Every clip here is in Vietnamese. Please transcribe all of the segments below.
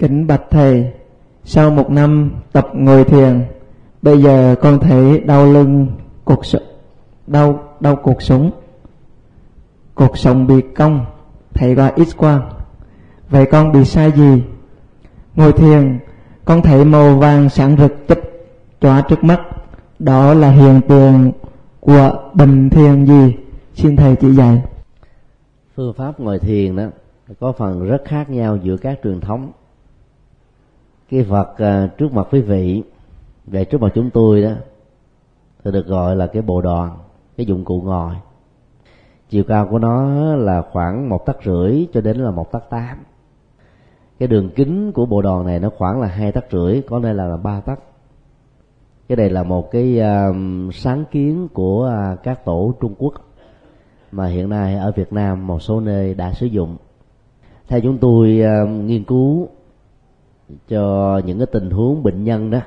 Kính bạch thầy, sau một năm tập ngồi thiền, bây giờ con thấy đau lưng, cuộc sống, đau đau cuộc sống, cuộc sống bị cong, thầy qua ít quang. Vậy con bị sai gì? Ngồi thiền, con thấy màu vàng sáng rực chớp chóa trước mắt, đó là hiện tượng của bình thiền gì? Xin thầy chỉ dạy. Phương pháp ngồi thiền đó có phần rất khác nhau giữa các truyền thống cái vật à, trước mặt quý vị về trước mặt chúng tôi đó thì được gọi là cái bộ đoàn cái dụng cụ ngồi chiều cao của nó là khoảng một tấc rưỡi cho đến là một tấc tám. Cái đường kính của bộ đoàn này nó khoảng là hai tấc rưỡi có nơi là ba tấc. Cái này là một cái uh, sáng kiến của uh, các tổ trung quốc mà hiện nay ở việt nam một số nơi đã sử dụng. Theo chúng tôi uh, nghiên cứu cho những cái tình huống bệnh nhân đó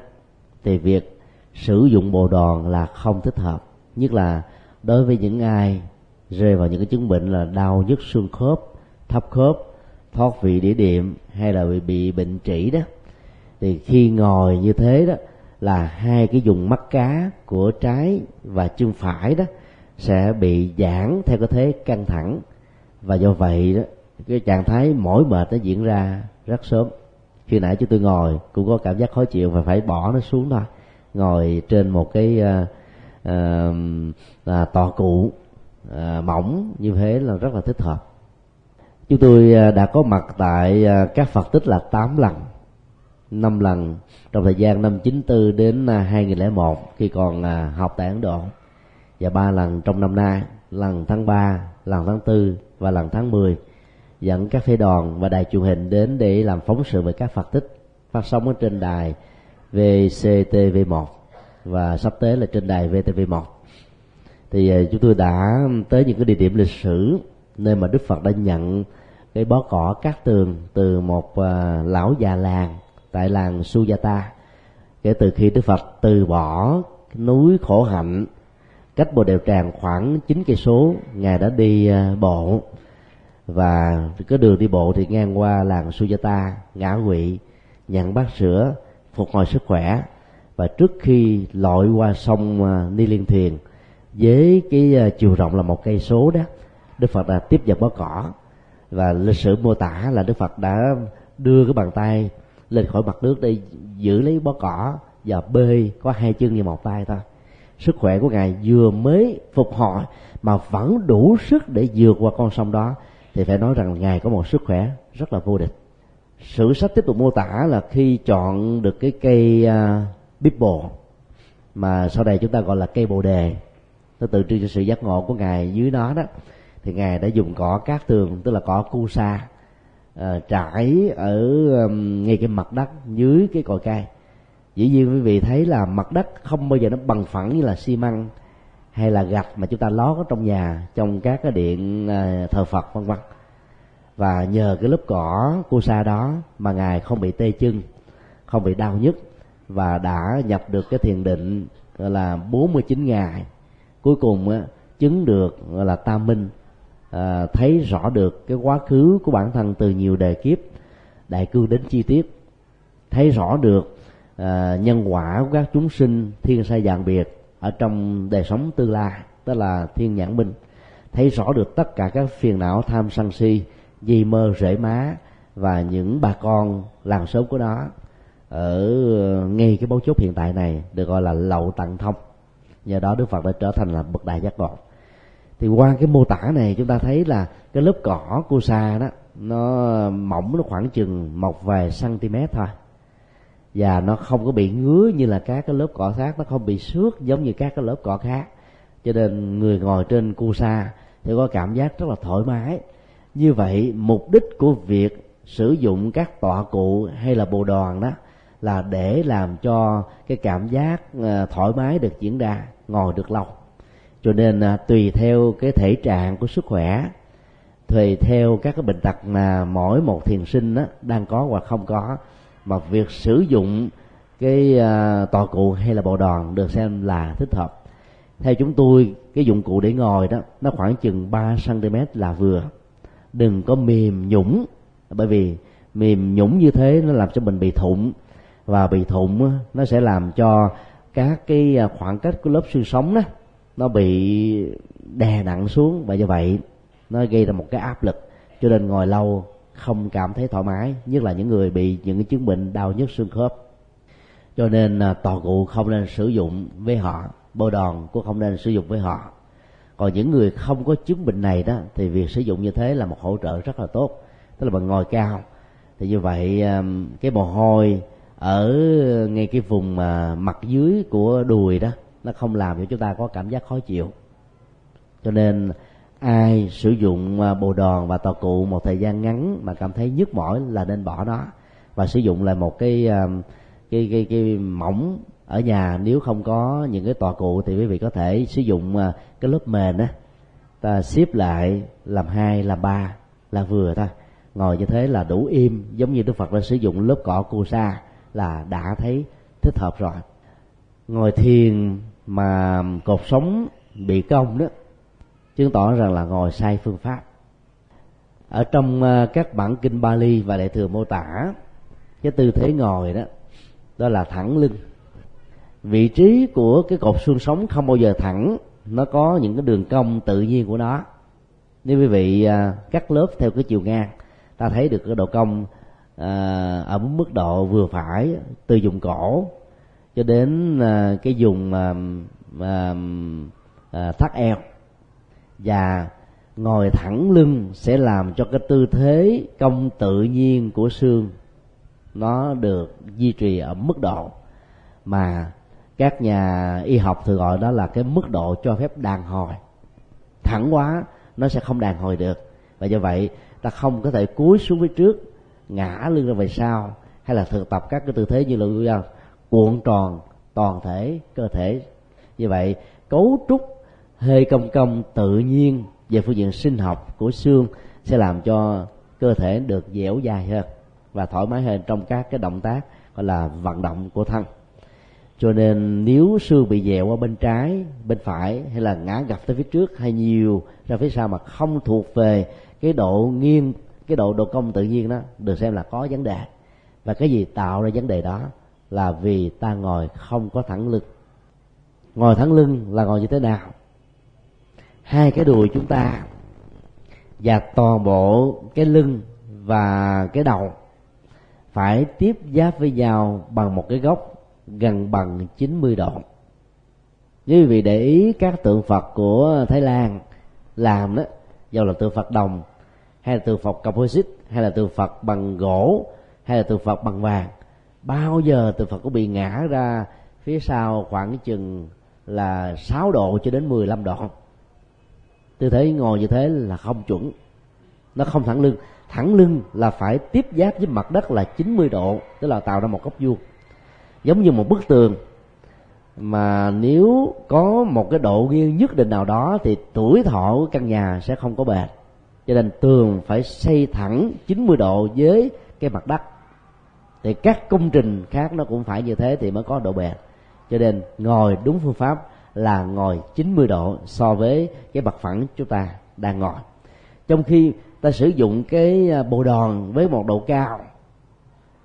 thì việc sử dụng bồ đòn là không thích hợp. Nhất là đối với những ai rơi vào những cái chứng bệnh là đau nhức xương khớp thấp khớp thoát vị đĩa điểm hay là bị, bị bệnh trĩ đó thì khi ngồi như thế đó là hai cái dùng mắt cá của trái và chân phải đó sẽ bị giãn theo cái thế căng thẳng. Và do vậy đó cái trạng thái mỏi mệt nó diễn ra rất sớm khi nãy chúng tôi ngồi cũng có cảm giác khó chịu và phải bỏ nó xuống thôi. Ngồi trên một cái uh, uh, là tòa cụ ờ, uh, mỏng như thế là rất là thích hợp. Chúng tôi đã có mặt tại các phật tích là 8 lần 5 lần trong thời gian năm 94 đến 2001 khi còn học tại Ấn Độ. Và ba lần trong năm nay lần tháng 3, lần tháng 4 và lần tháng 10 dẫn các phái đoàn và đài truyền hình đến để làm phóng sự về các Phật tích phát sóng ở trên đài VCTV1 và sắp tới là trên đài VTV1 thì ờ, chúng tôi đã tới những cái địa điểm lịch sử nơi mà Đức Phật đã nhận cái bó cỏ cát tường từ một ờ, lão già làng tại làng Sujata. Kể từ khi Đức Phật từ bỏ núi khổ hạnh, cách bồ đèo tràng khoảng 9 cây số, ngài đã đi ờ, bộ và cái đường đi bộ thì ngang qua làng Sujata, ngã quỵ nhận bát sữa, phục hồi sức khỏe. Và trước khi lội qua sông à, Ni Liên Thuyền với cái à, chiều rộng là một cây số đó, Đức Phật đã tiếp nhận bó cỏ. Và lịch sử mô tả là Đức Phật đã đưa cái bàn tay lên khỏi mặt nước để giữ lấy bó cỏ và bơi có hai chân như một tay thôi. Sức khỏe của ngài vừa mới phục hồi mà vẫn đủ sức để vượt qua con sông đó thì phải nói rằng ngài có một sức khỏe rất là vô địch. Sử sách tiếp tục mô tả là khi chọn được cái cây à, uh, bíp bồ mà sau này chúng ta gọi là cây bồ đề. Nó tượng trưng cho sự giác ngộ của ngài dưới nó đó. Thì ngài đã dùng cỏ cát tường tức là cỏ cu sa uh, trải ở um, ngay cái mặt đất dưới cái cội cây. Dĩ nhiên quý vị thấy là mặt đất không bao giờ nó bằng phẳng như là xi măng hay là gạch mà chúng ta lót ở trong nhà trong các cái điện à, thờ phật vân vân. Và nhờ cái lớp cỏ cô sa đó mà ngài không bị tê chân không bị đau nhức và đã nhập được cái thiền định gọi là 49 ngày. Cuối cùng á, chứng được gọi là tam minh à, thấy rõ được cái quá khứ của bản thân từ nhiều đời kiếp. Đại cương đến chi tiết thấy rõ được à, nhân quả của các chúng sinh thiên sai dạng biệt ở trong đời sống tương lai đó là thiên nhãn minh, thấy rõ được tất cả các phiền não tham sân si, di mơ rễ má và những bà con làng xóm của nó ở ờ, ngay cái bấu chốt hiện tại này được gọi là lậu tặng thông. Nhờ đó đức phật đã trở thành là bậc đại giác ngộ. Thì qua cái mô tả này chúng ta thấy là cái lớp cỏ của sa đó, nó mỏng nó khoảng chừng một vài cm thôi và nó không có bị ngứa như là các cái lớp cỏ khác nó không bị xước giống như các cái lớp cỏ khác. Cho nên người ngồi trên cu sa thì có cảm giác rất là thoải mái. Như vậy mục đích của việc sử dụng các tọa cụ hay là bồ đoàn đó là để làm cho cái cảm giác ờ, thoải mái được diễn ra ngồi được lâu. Cho nên à, tùy theo cái thể trạng của sức khỏe tùy theo các cái bệnh tật mà mỗi một thiền sinh đó, đang có hoặc không có mà việc sử dụng cái uh, cụ hay là bộ đòn được xem là thích hợp. Theo chúng tôi cái dụng cụ để ngồi đó nó khoảng chừng 3 cm là vừa. Đừng có mềm nhũng bởi vì mềm nhũng như thế nó làm cho mình bị thụng và bị thụng nó sẽ làm cho các cái à, khoảng cách của lớp xương sống đó nó bị đè nặng xuống. Và do vậy nó gây ra một cái áp lực. Cho nên ngồi lâu không cảm thấy thoải mái nhất là những người bị những cái chứng bệnh đau nhức xương khớp. Cho nên à, tòa cụ không nên sử dụng với họ bồ đòn cũng không nên sử dụng với họ. Còn những người không có chứng bệnh này đó thì việc sử dụng như thế là một hỗ trợ rất là tốt tức là bằng ngồi cao. Thì như vậy à, cái mồ hôi ở ngay cái vùng mà mặt dưới của đùi đó nó không làm cho chúng ta có cảm giác khó chịu. Cho nên ai sử dụng à, bồ đòn và tòa cụ một thời gian ngắn mà cảm thấy nhức mỏi là nên bỏ nó và sử dụng lại một cái à, cái cái cái mỏng ở nhà. Nếu không có những cái tòa cụ thì quý vị có thể sử dụng à, cái lớp mền á, ta xếp lại làm hai, làm ba, là vừa thôi. Ngồi như thế là đủ im, giống như đức phật đã sử dụng lớp cỏ cu sa là đã thấy thích hợp rồi. Ngồi thiền mà cột sống bị cong đó chứng tỏ rằng là ngồi sai phương pháp. Ở trong ờ, các bản kinh Bali và đại thừa mô tả cái tư thế ngồi đó đó là thẳng lưng. Vị trí của cái cột xương sống không bao giờ thẳng nó có những cái đường cong tự nhiên của nó. Nếu quý vị ờ, cắt lớp theo cái chiều ngang ta thấy được cái độ cong à, ở mức độ vừa phải từ vùng cổ cho đến à, cái vùng à, à, à, thắt eo và ngồi thẳng lưng sẽ làm cho cái tư thế cong tự nhiên của xương nó được duy trì ở mức độ mà các nhà y học thường gọi đó là cái mức độ cho phép đàn hồi. Thẳng quá, nó sẽ không đàn hồi được. Và do vậy, ta không có thể cúi xuống phía trước, ngã lưng ra về sau, hay là thực tập các cái tư thế như là, cuộn tròn toàn thể cơ thể. Như vậy, cấu trúc hơi công công tự nhiên về phương diện sinh học của xương sẽ làm cho cơ thể được dẻo dai hơn và thoải mái hơn trong các cái động tác gọi là vận động của thân. Cho nên nếu xương bị dẹo qua bên trái, bên phải hay là ngã gập tới phía trước hay nhiều ra phía sau mà không thuộc về cái độ nghiêng cái độ độ cong tự nhiên đó, được xem là có vấn đề. Và cái gì tạo ra vấn đề đó là vì ta ngồi không có thẳng lưng. Ngồi thẳng lưng là ngồi như thế nào? Hai cái đùi chúng ta và toàn bộ cái lưng và cái đầu phải tiếp giáp với nhau bằng một cái góc gần bằng 90 độ. Như quý vị để ý, các tượng Phật của Thái Lan làm đó dầu là tượng Phật đồng, hay là tượng Phật composite hay là tượng Phật bằng gỗ, hay là tượng Phật bằng vàng, bao giờ tượng Phật có bị ngã ra phía sau khoảng chừng là 6 độ cho đến 15 độ tư thế ngồi như thế là không chuẩn. Nó không thẳng lưng. Thẳng lưng là phải tiếp giáp với mặt đất là 90 độ, tức là tạo ra một góc vuông. Giống như một bức tường. Mà nếu có một cái độ nghiêng nhất định nào đó thì tuổi thọ của căn nhà sẽ không có bền. Cho nên tường phải xây thẳng 90 độ với cái mặt đất. Thì các công trình khác nó cũng phải như thế thì mới có độ bền. Cho nên ngồi đúng phương pháp là ngồi 90 độ so với cái mặt phẳng chúng ta đang ngồi. Trong khi ta sử dụng cái à, bồ đòn với một độ cao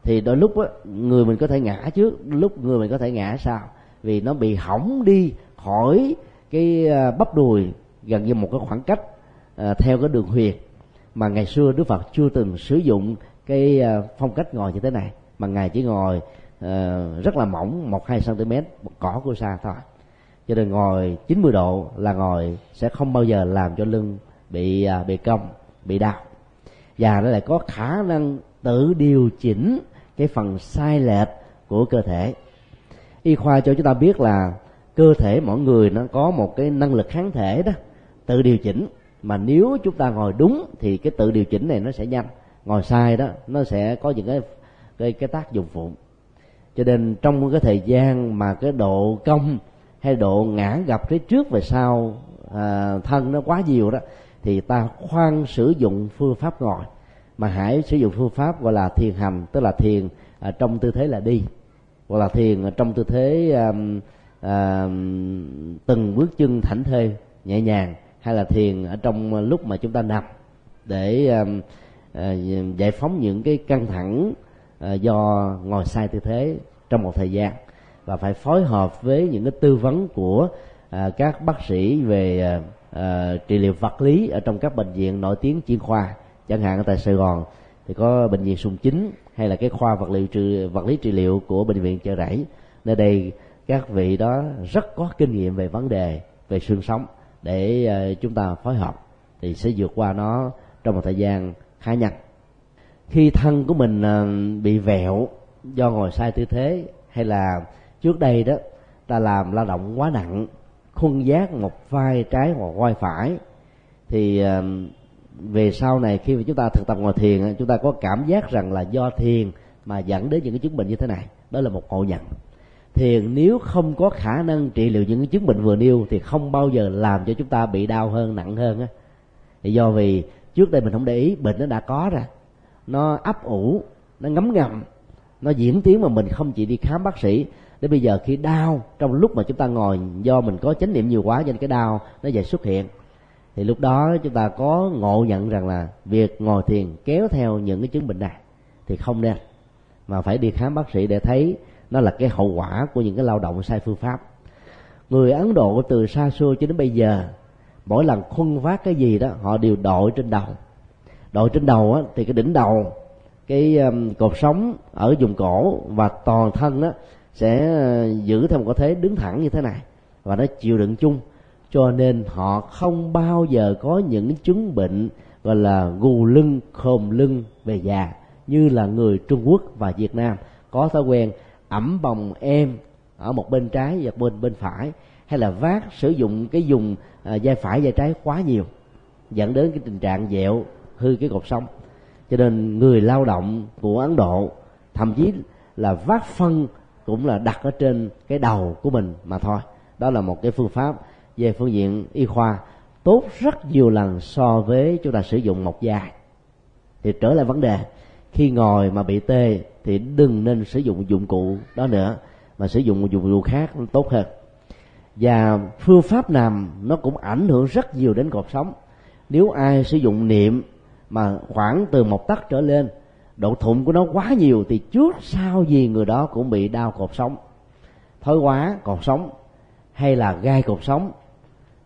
thì đôi lúc đó, người mình có thể ngã trước đôi lúc người mình có thể ngã sau vì nó bị hỏng đi khỏi cái à, bắp đùi gần như một cái khoảng cách à, theo cái đường huyệt mà ngày xưa đức phật chưa từng sử dụng cái à, phong cách ngồi như thế này mà ngài chỉ ngồi uh, rất là mỏng một hai cm cỏ của xa thôi cho nên ngồi 90 độ là ngồi sẽ không bao giờ làm cho lưng bị à, bị cong bị đau. Và nó lại có khả năng tự điều chỉnh cái phần sai lệch của cơ thể. Y khoa cho chúng ta biết là cơ thể mỗi người nó có một cái năng lực kháng thể đó tự điều chỉnh. Mà nếu chúng ta ngồi đúng thì cái tự điều chỉnh này nó sẽ nhanh. Ngồi sai đó nó sẽ có những cái cái, cái tác dụng phụ. Cho nên trong cái thời gian mà cái độ cong hay độ ngã gặp phía trước và sau à, thân nó quá nhiều đó thì ta khoan sử dụng phương pháp ngồi. Mà hãy sử dụng phương pháp gọi là thiền hành tức là thiền à, trong tư thế là đi. Hoặc là thiền à, trong tư thế à, à, từng bước chân thảnh thơi nhẹ nhàng hay là thiền ở trong lúc mà chúng ta nằm để à, giải phóng những cái căng thẳng à, do ngồi sai tư thế trong một thời gian và phải phối hợp với những cái tư vấn của à, các bác sĩ về à, à, trị liệu vật lý ở trong các bệnh viện nổi tiếng chuyên khoa chẳng hạn ở tại Sài Gòn. Thì có bệnh viện Sùng Chính hay là cái khoa vật liệu trị, vật lý trị liệu của bệnh viện Chợ Rẫy. Nơi đây các vị đó rất có kinh nghiệm về vấn đề về xương sống để à, chúng ta phối hợp thì sẽ vượt qua nó trong một thời gian khá nhanh. Khi thân của mình à, bị vẹo do ngồi sai tư thế hay là trước đây đó, ta làm lao động quá nặng, khuân giác một vai trái hoặc vai phải. Thì về sau này khi mà chúng ta thực tập ngồi thiền chúng ta có cảm giác rằng là do thiền mà dẫn đến những cái chứng bệnh như thế này. Đó là một ngộ nhận. Thiền nếu không có khả năng trị liệu những cái chứng bệnh vừa nêu thì không bao giờ làm cho chúng ta bị đau hơn, nặng hơn á. Thì do vì trước đây mình không để ý, bệnh nó đã có rồi nó ấp ủ, nó ngấm ngầm, nó diễn tiến mà mình không chỉ đi khám bác sĩ đến bây giờ khi đau trong lúc mà chúng ta ngồi do mình có chánh niệm nhiều quá nên cái đau nó dậy xuất hiện. Thì lúc đó chúng ta có ngộ nhận rằng là việc ngồi thiền kéo theo những cái chứng bệnh này thì không nên. Mà phải đi khám bác sĩ để thấy nó là cái hậu quả của những cái lao động sai phương pháp. Người ấn độ từ xa xưa cho đến bây giờ mỗi lần khuân vác cái gì đó họ đều đội trên đầu. Đội trên đầu á, thì cái đỉnh đầu cái um, cột sống ở vùng cổ và toàn thân á, sẽ ờ, giữ theo một cái thế đứng thẳng như thế này. Và nó chịu đựng chung. Cho nên họ không bao giờ có những chứng bệnh gọi là gù lưng khom lưng về già như là người trung quốc và việt nam. Có thói quen ẩm bồng em ở một bên trái và bên bên phải hay là vác sử dụng cái dùng à, vai phải vai trái quá nhiều dẫn đến cái tình trạng dẹo hư cái cột sống. Cho nên người lao động của ấn độ thậm chí là vác phân cũng là đặt ở trên cái đầu của mình mà thôi. Đó là một cái phương pháp về phương diện y khoa tốt rất nhiều lần so với chúng ta sử dụng một dài thì trở lại vấn đề, khi ngồi mà bị tê thì đừng nên sử dụng dụng cụ đó nữa, mà sử dụng một dụng cụ khác tốt hơn. Và phương pháp nằm nó cũng ảnh hưởng rất nhiều đến cuộc sống. Nếu ai sử dụng niệm mà khoảng từ một tấc trở lên độ thụng của nó quá nhiều thì trước sau gì người đó cũng bị đau cột sống. Thói quá cột sống hay là gai cột sống.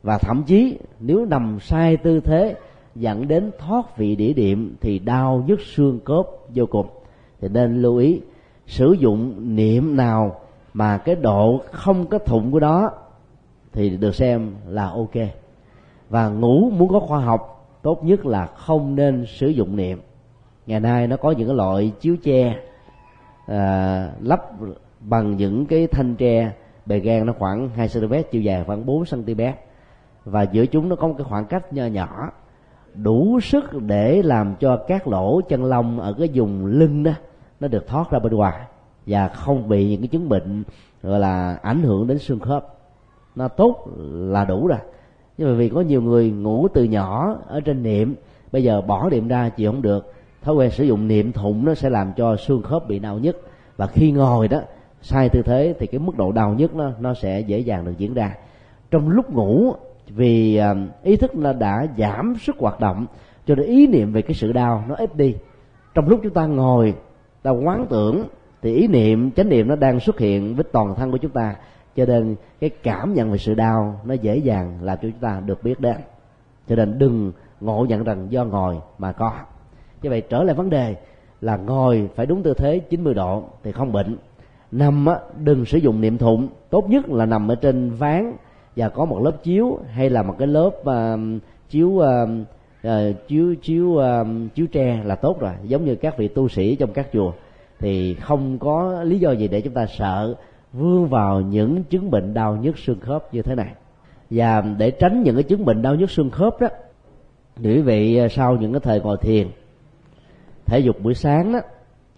Và thậm chí nếu nằm sai tư thế dẫn đến thoát vị đĩa điểm thì đau nhức xương cốt vô cùng. Thì nên lưu ý sử dụng niệm nào mà cái độ không có thụng của đó thì được xem là ok. Và ngủ muốn có khoa học, tốt nhất là không nên sử dụng niệm ngày nay nó có những cái loại chiếu tre à, lắp bằng những cái thanh tre bề gan nó khoảng 2 cm chiều dài khoảng 4 cm và giữa chúng nó có một cái khoảng cách nho nhỏ đủ sức để làm cho các lỗ chân lông ở cái vùng lưng đó nó được thoát ra bên ngoài và không bị những cái chứng bệnh gọi là ảnh hưởng đến xương khớp. Nó tốt là đủ rồi. Nhưng mà vì có nhiều người ngủ từ nhỏ ở trên niệm bây giờ bỏ niệm ra chịu không được thói quen sử dụng niệm thụng nó sẽ làm cho xương khớp bị đau nhất. Và khi ngồi đó, sai tư thế thì cái mức độ đau nhất nó nó sẽ dễ dàng được diễn ra. Trong lúc ngủ, vì à, ý thức nó đã giảm sức hoạt động, cho nên ý niệm về cái sự đau nó ít đi. Trong lúc chúng ta ngồi, ta quán tưởng, thì ý niệm, chánh niệm nó đang xuất hiện với toàn thân của chúng ta. Cho nên cái cảm nhận về sự đau nó dễ dàng làm cho chúng ta được biết đến. Cho nên đừng ngộ nhận rằng do ngồi mà có như vậy trở lại vấn đề là ngồi phải đúng tư thế 90 độ thì không bệnh. Nằm á, đừng sử dụng niệm thụng. Tốt nhất là nằm ở trên ván và có một lớp chiếu hay là một cái lớp uh, chiếu uh, uh, chiếu chiếu uh, chiếu tre là tốt rồi. Giống như các vị tu sĩ trong các chùa. Thì không có lý do gì để chúng ta sợ vươn vào những chứng bệnh đau nhức xương khớp như thế này. Và để tránh những cái chứng bệnh đau nhức xương khớp đó thì quý vị sau những cái thời ngồi thiền thể dục buổi sáng đó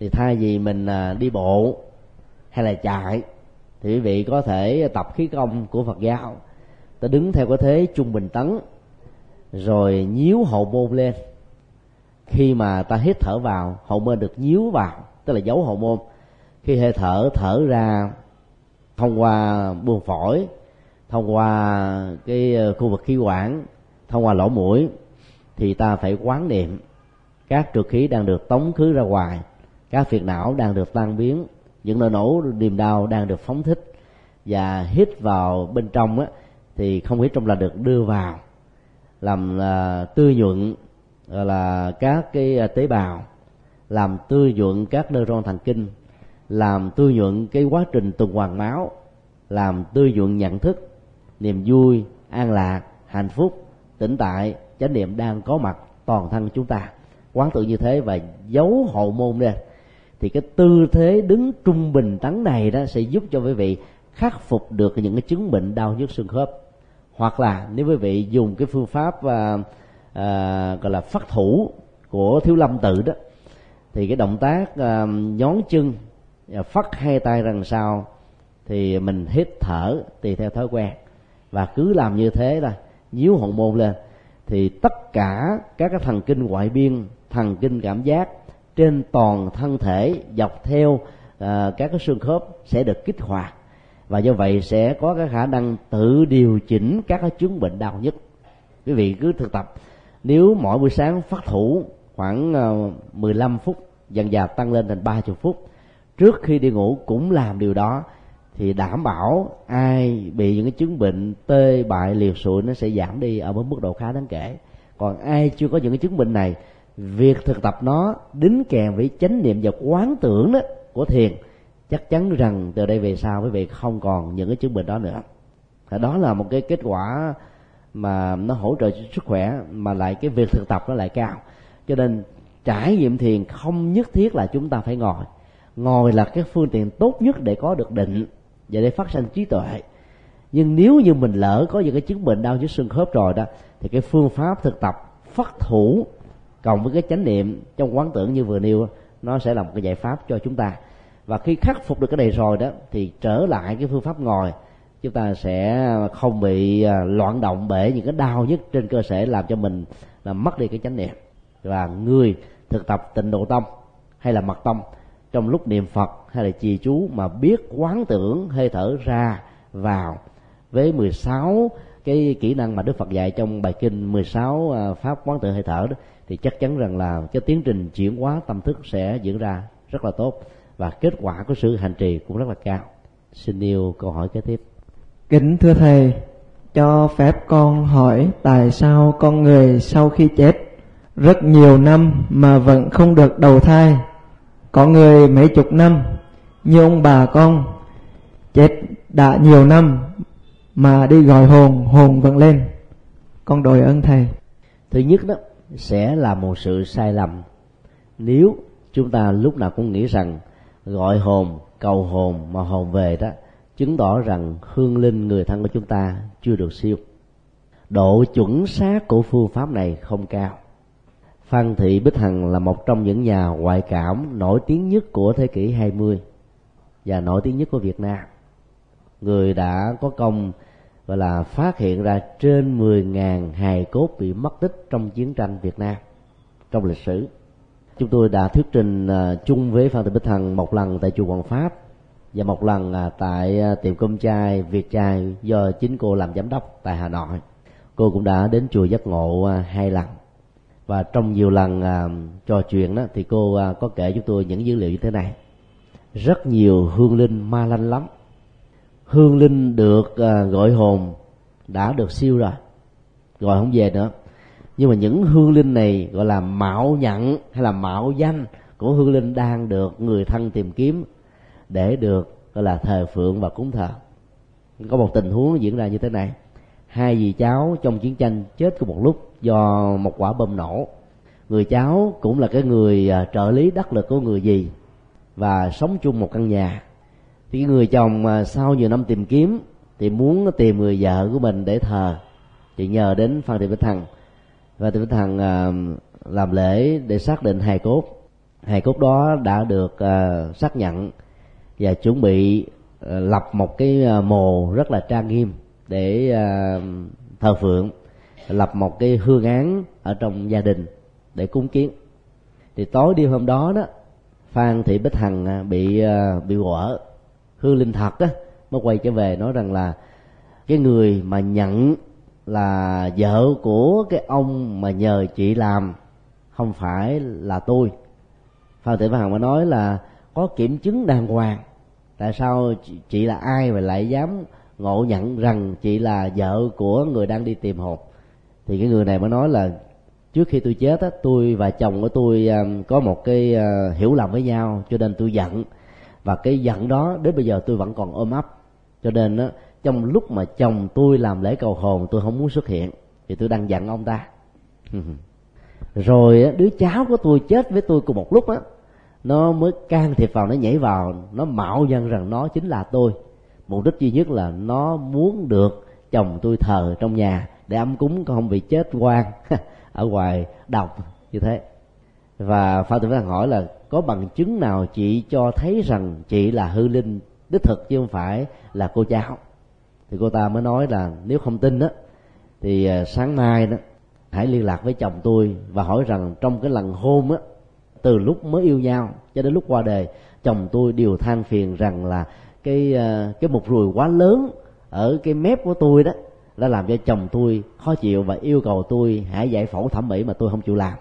thì thay vì mình à, đi bộ hay là chạy, thì quý vị có thể tập khí công của phật giáo. Ta đứng theo cái thế trung bình tấn, rồi nhíu hậu môn lên. Khi mà ta hít thở vào, hậu môn được nhíu vào, tức là giấu hậu môn. Khi hơi thở thở ra thông qua buồng phổi, thông qua cái ờ, khu vực khí quản, thông qua lỗ mũi, thì ta phải quán niệm các trượt khí đang được tống khứ ra ngoài. Các phiệt não đang được tan biến. Những nỗi nổ niềm đau đang được phóng thích. Và hít vào bên trong á, thì không khí trong là được đưa vào. Làm là tươi nhuận là các cái à, tế bào. Làm tươi nhuận các neuron thần kinh. Làm tươi nhuận cái quá trình tuần hoàn máu. Làm tươi nhuận nhận thức niềm vui an lạc hạnh phúc tĩnh tại chánh niệm đang có mặt toàn thân chúng ta quán tự như thế và giấu hậu môn ra thì cái tư thế đứng trung bình tấn này đó sẽ giúp cho quý vị khắc phục được những cái chứng bệnh đau nhức xương khớp. Hoặc là nếu quý vị dùng cái phương pháp à, à, gọi là phát thủ của thiếu lâm tự đó thì cái động tác à, nhón chân à, phát hai tay đằng sau thì mình hít thở tùy theo thói quen. Và cứ làm như thế là nhíu hồn môn lên thì tất cả các cái thần kinh ngoại biên thần kinh cảm giác trên toàn thân thể dọc theo uh, các cái xương khớp sẽ được kích hoạt. Và do vậy sẽ có cái khả năng tự điều chỉnh các cái chứng bệnh đau nhất. Quý vị cứ thực tập. Nếu mỗi buổi sáng phát thủ khoảng ờ, uh, 15 phút dần dà tăng lên thành 30 phút trước khi đi ngủ cũng làm điều đó thì đảm bảo ai bị những cái chứng bệnh tê bại liệt sụi nó sẽ giảm đi ở mức độ khá đáng kể. Còn ai chưa có những cái chứng bệnh này việc thực tập nó đính kèm với chánh niệm và quán tưởng đó của thiền, chắc chắn rằng từ đây về sau quý vị không còn những cái chứng bệnh đó nữa. Đó là một cái kết quả mà nó hỗ trợ sức khỏe, mà lại cái việc thực tập nó lại cao. Cho nên trải nghiệm thiền không nhất thiết là chúng ta phải ngồi. Ngồi là cái phương tiện tốt nhất để có được định và để phát sinh trí tuệ. Nhưng nếu như mình lỡ có những cái chứng bệnh đau nhức xương khớp rồi đó, thì cái phương pháp thực tập phát thủ cộng với cái chánh niệm trong quán tưởng như vừa nêu nó sẽ là một cái giải pháp cho chúng ta. Và khi khắc phục được cái này rồi đó, thì trở lại cái phương pháp ngồi, chúng ta sẽ không bị à, loạn động bể những cái đau nhất trên cơ thể làm cho mình là mất đi cái chánh niệm. Và người thực tập tịnh độ tâm hay là mật tâm trong lúc niệm phật hay là trì chú mà biết quán tưởng hơi thở ra vào với 16 cái kỹ năng mà Đức Phật dạy trong bài kinh 16 à, pháp quán tự hơi thở đó, thì chắc chắn rằng là cái tiến trình chuyển hóa tâm thức sẽ diễn ra rất là tốt và kết quả của sự hành trì cũng rất là cao. Xin yêu câu hỏi kế tiếp. Kính thưa thầy, cho phép con hỏi tại sao con người sau khi chết rất nhiều năm mà vẫn không được đầu thai? Có người mấy chục năm, như ông bà con, chết đã nhiều năm mà đi gọi hồn hồn vẫn lên. Con đòi ơn thầy. Thứ nhất đó, sẽ là một sự sai lầm. Nếu chúng ta lúc nào cũng nghĩ rằng gọi hồn, cầu hồn mà hồn về đó, chứng tỏ rằng hương linh người thân của chúng ta chưa được siêu. Độ chuẩn xác của phương pháp này không cao. Phan Thị Bích Hằng là một trong những nhà ngoại cảm nổi tiếng nhất của thế kỷ 20 và nổi tiếng nhất của Việt Nam. Người đã có công gọi là phát hiện ra trên 10.000 hài cốt bị mất tích trong chiến tranh Việt Nam, trong lịch sử. Chúng tôi đã thuyết trình à, chung với Phan Thị Bích Thần một lần tại chùa Hoàng Pháp và một lần à, tại à, tiệm cơm chai Việt Trai do chính cô làm giám đốc tại Hà Nội. Cô cũng đã đến chùa Giác Ngộ hai lần và trong nhiều lần trò chuyện đó thì cô có kể chúng tôi những dữ liệu như thế này rất nhiều hương linh ma lanh lắm hương linh được à, gọi hồn đã được siêu rồi gọi không về nữa. Nhưng mà những hương linh này gọi là mạo nhận hay là mạo danh của hương linh đang được người thân tìm kiếm để được gọi là thờ phượng và cúng thờ. Có một tình huống diễn ra như thế này. Hai dì cháu trong chiến tranh chết cùng một lúc do một quả bom nổ. Người cháu cũng là cái người à, trợ lý đắc lực của người gì và sống chung một căn nhà thì người chồng mà sau nhiều năm tìm kiếm thì muốn tìm người vợ của mình để thờ, thì nhờ đến phan thị bích thằng và thị bích thằng à, làm lễ để xác định hài cốt. Hài cốt đó đã được à, xác nhận và chuẩn bị à, lập một cái mồ rất là trang nghiêm để thờ phượng, lập một cái hương án ở trong gia đình để cúng kiến. Thì tối đi hôm đó đó, phan thị bích hằng bị bị quở hương linh thật á mới quay trở về nói rằng là cái người mà nhận là vợ của cái ông mà nhờ chị làm không phải là tôi. Phan thị văn hằng mới nói là có kiểm chứng đàng hoàng. Tại sao chị, là ai mà lại dám ngộ nhận rằng chị là vợ của người đang đi tìm hồn thì cái người này mới nói là trước khi tôi chết á tôi và chồng của tôi um, có một cái ờ, hiểu lầm với nhau cho nên tôi giận và cái giận đó, đến bây giờ tôi vẫn còn ôm ấp. Cho nên đó trong lúc mà chồng tôi làm lễ cầu hồn, tôi không muốn xuất hiện, thì tôi đang giận ông ta. Rồi đứa cháu của tôi chết với tôi cùng một lúc á, nó mới can thiệp vào, nó nhảy vào, nó mạo danh rằng nó chính là tôi. Mục đích duy nhất là nó muốn được chồng tôi thờ trong nhà, để âm cúng không bị chết quan ở ngoài độc như thế. Và pha tử văn hỏi là có bằng chứng nào chị cho thấy rằng chị là hư linh? Đích thực chứ không phải là cô cháu thì cô ta mới nói là nếu không tin đó thì à, sáng mai đó, hãy liên lạc với chồng tôi và hỏi rằng trong cái lần hôn á, từ lúc mới yêu nhau cho đến lúc qua đời, chồng tôi đều than phiền rằng là cái à, cái một ruồi quá lớn ở cái mép của tôi đó đã làm cho chồng tôi khó chịu và yêu cầu tôi hãy giải phẫu thẩm mỹ mà tôi không chịu làm.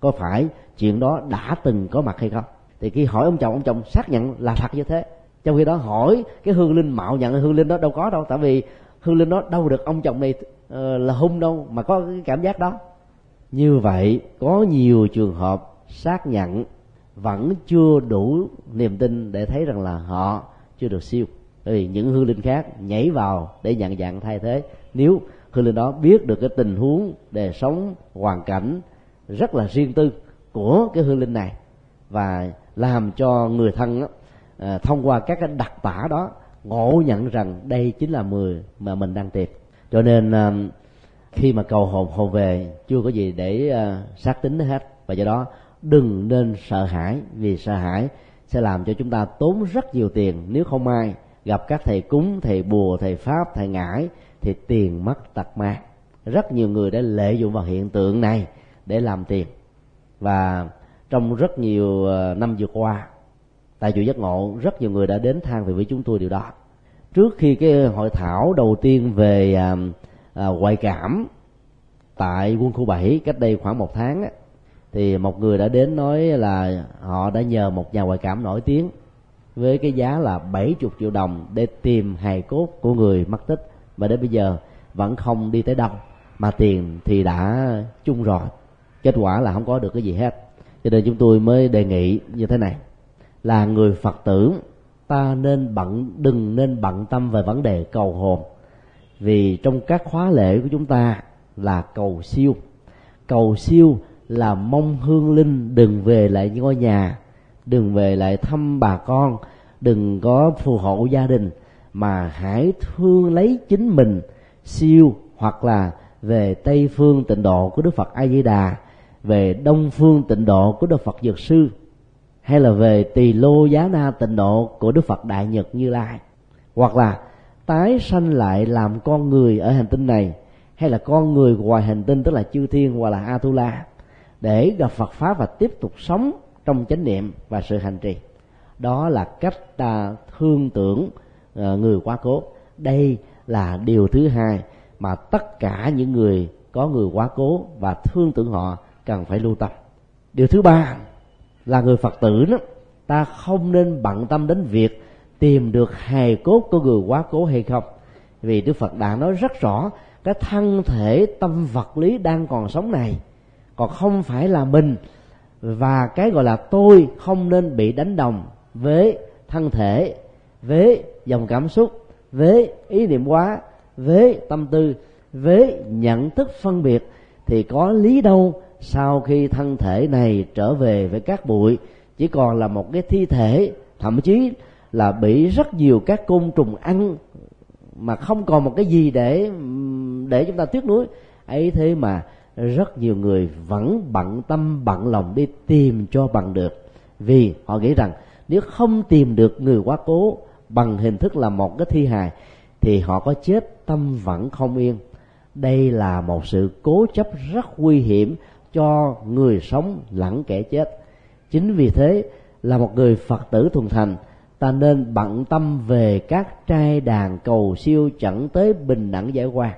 Có phải chuyện đó đã từng có mặt hay không? Thì khi hỏi ông chồng ông chồng xác nhận là thật như thế. Trong khi đó hỏi cái hương linh mạo nhận hương linh đó đâu có đâu. Tại vì hương linh đó đâu được ông chồng này uh, là hung đâu mà có cái cảm giác đó. Như vậy có nhiều trường hợp xác nhận vẫn chưa đủ niềm tin để thấy rằng là họ chưa được siêu. Bởi vì những hương linh khác nhảy vào để nhận dạng thay thế. Nếu hương linh đó biết được cái tình huống đời sống hoàn cảnh rất là riêng tư của cái hương linh này và làm cho người thân đó, à, thông qua các cái đặc tả đó ngộ nhận rằng đây chính là người mà mình đang tìm. Cho nên à, khi mà cầu hồn hồn về chưa có gì để à, xác tính hết. Và do đó đừng nên sợ hãi vì sợ hãi sẽ làm cho chúng ta tốn rất nhiều tiền. Nếu không ai gặp các thầy cúng thầy bùa thầy pháp thầy ngải thì tiền mất tật mang. Rất nhiều người đã lợi dụng vào hiện tượng này để làm tiền và trong rất nhiều ờ, năm vừa qua tại chùa giác ngộ rất nhiều người đã đến than về với chúng tôi điều đó. Trước khi cái hội thảo đầu tiên về à, à, ngoại cảm tại quân khu 7 cách đây khoảng một tháng á, thì một người đã đến nói là họ đã nhờ một nhà ngoại cảm nổi tiếng với cái giá là 70 triệu đồng để tìm hài cốt của người mất tích. Và đến bây giờ vẫn không đi tới đâu mà tiền thì đã chung rồi kết quả là không có được cái gì hết. Cho nên chúng tôi mới đề nghị như thế này. Là người phật tử, ta nên bận, đừng nên bận tâm về vấn đề cầu hồn. Vì trong các khóa lễ của chúng ta là cầu siêu. Cầu siêu là mong hương linh đừng về lại ngôi nhà, đừng về lại thăm bà con, đừng có phù hộ gia đình, mà hãy thương lấy chính mình siêu hoặc là về tây phương tịnh độ của đức phật a di đà về đông phương tịnh độ của đức phật dược sư, hay là về tỳ lô giá na tịnh độ của đức phật đại nhật như lai, hoặc là tái sanh lại làm con người ở hành tinh này, hay là con người ngoài hành tinh, tức là chư thiên hoặc là atula, để gặp phật pháp và tiếp tục sống trong chánh niệm và sự hành trì. Đó là cách ta thương tưởng ờ, người quá cố. Đây là điều thứ hai mà tất cả những người có người quá cố và thương tưởng họ cần phải lưu tâm. Điều thứ ba là người phật tử đó, ta không nên bận tâm đến việc tìm được hài cốt của người quá cố hay không. Vì đức phật đã nói rất rõ, cái thân thể, tâm vật lý đang còn sống này, còn không phải là mình. Và cái gọi là tôi không nên bị đánh đồng với thân thể, với dòng cảm xúc, với ý niệm quá, với tâm tư, với nhận thức phân biệt. Thì có lý đâu sau khi thân thể này trở về với các bụi, chỉ còn là một cái thi thể, thậm chí là bị rất nhiều các côn trùng ăn, mà không còn một cái gì để để chúng ta tiếc nuối. Ấy thế mà rất nhiều người vẫn bận tâm, bận lòng đi tìm cho bằng được. Vì họ nghĩ rằng nếu không tìm được người quá cố bằng hình thức là một cái thi hài, thì họ có chết, tâm vẫn không yên. Đây là một sự cố chấp rất nguy hiểm cho người sống lẫn kẻ chết. Chính vì thế là một người phật tử thuần thành, ta nên bận tâm về các trai đàn cầu siêu chẳng tới bình đẳng giải quan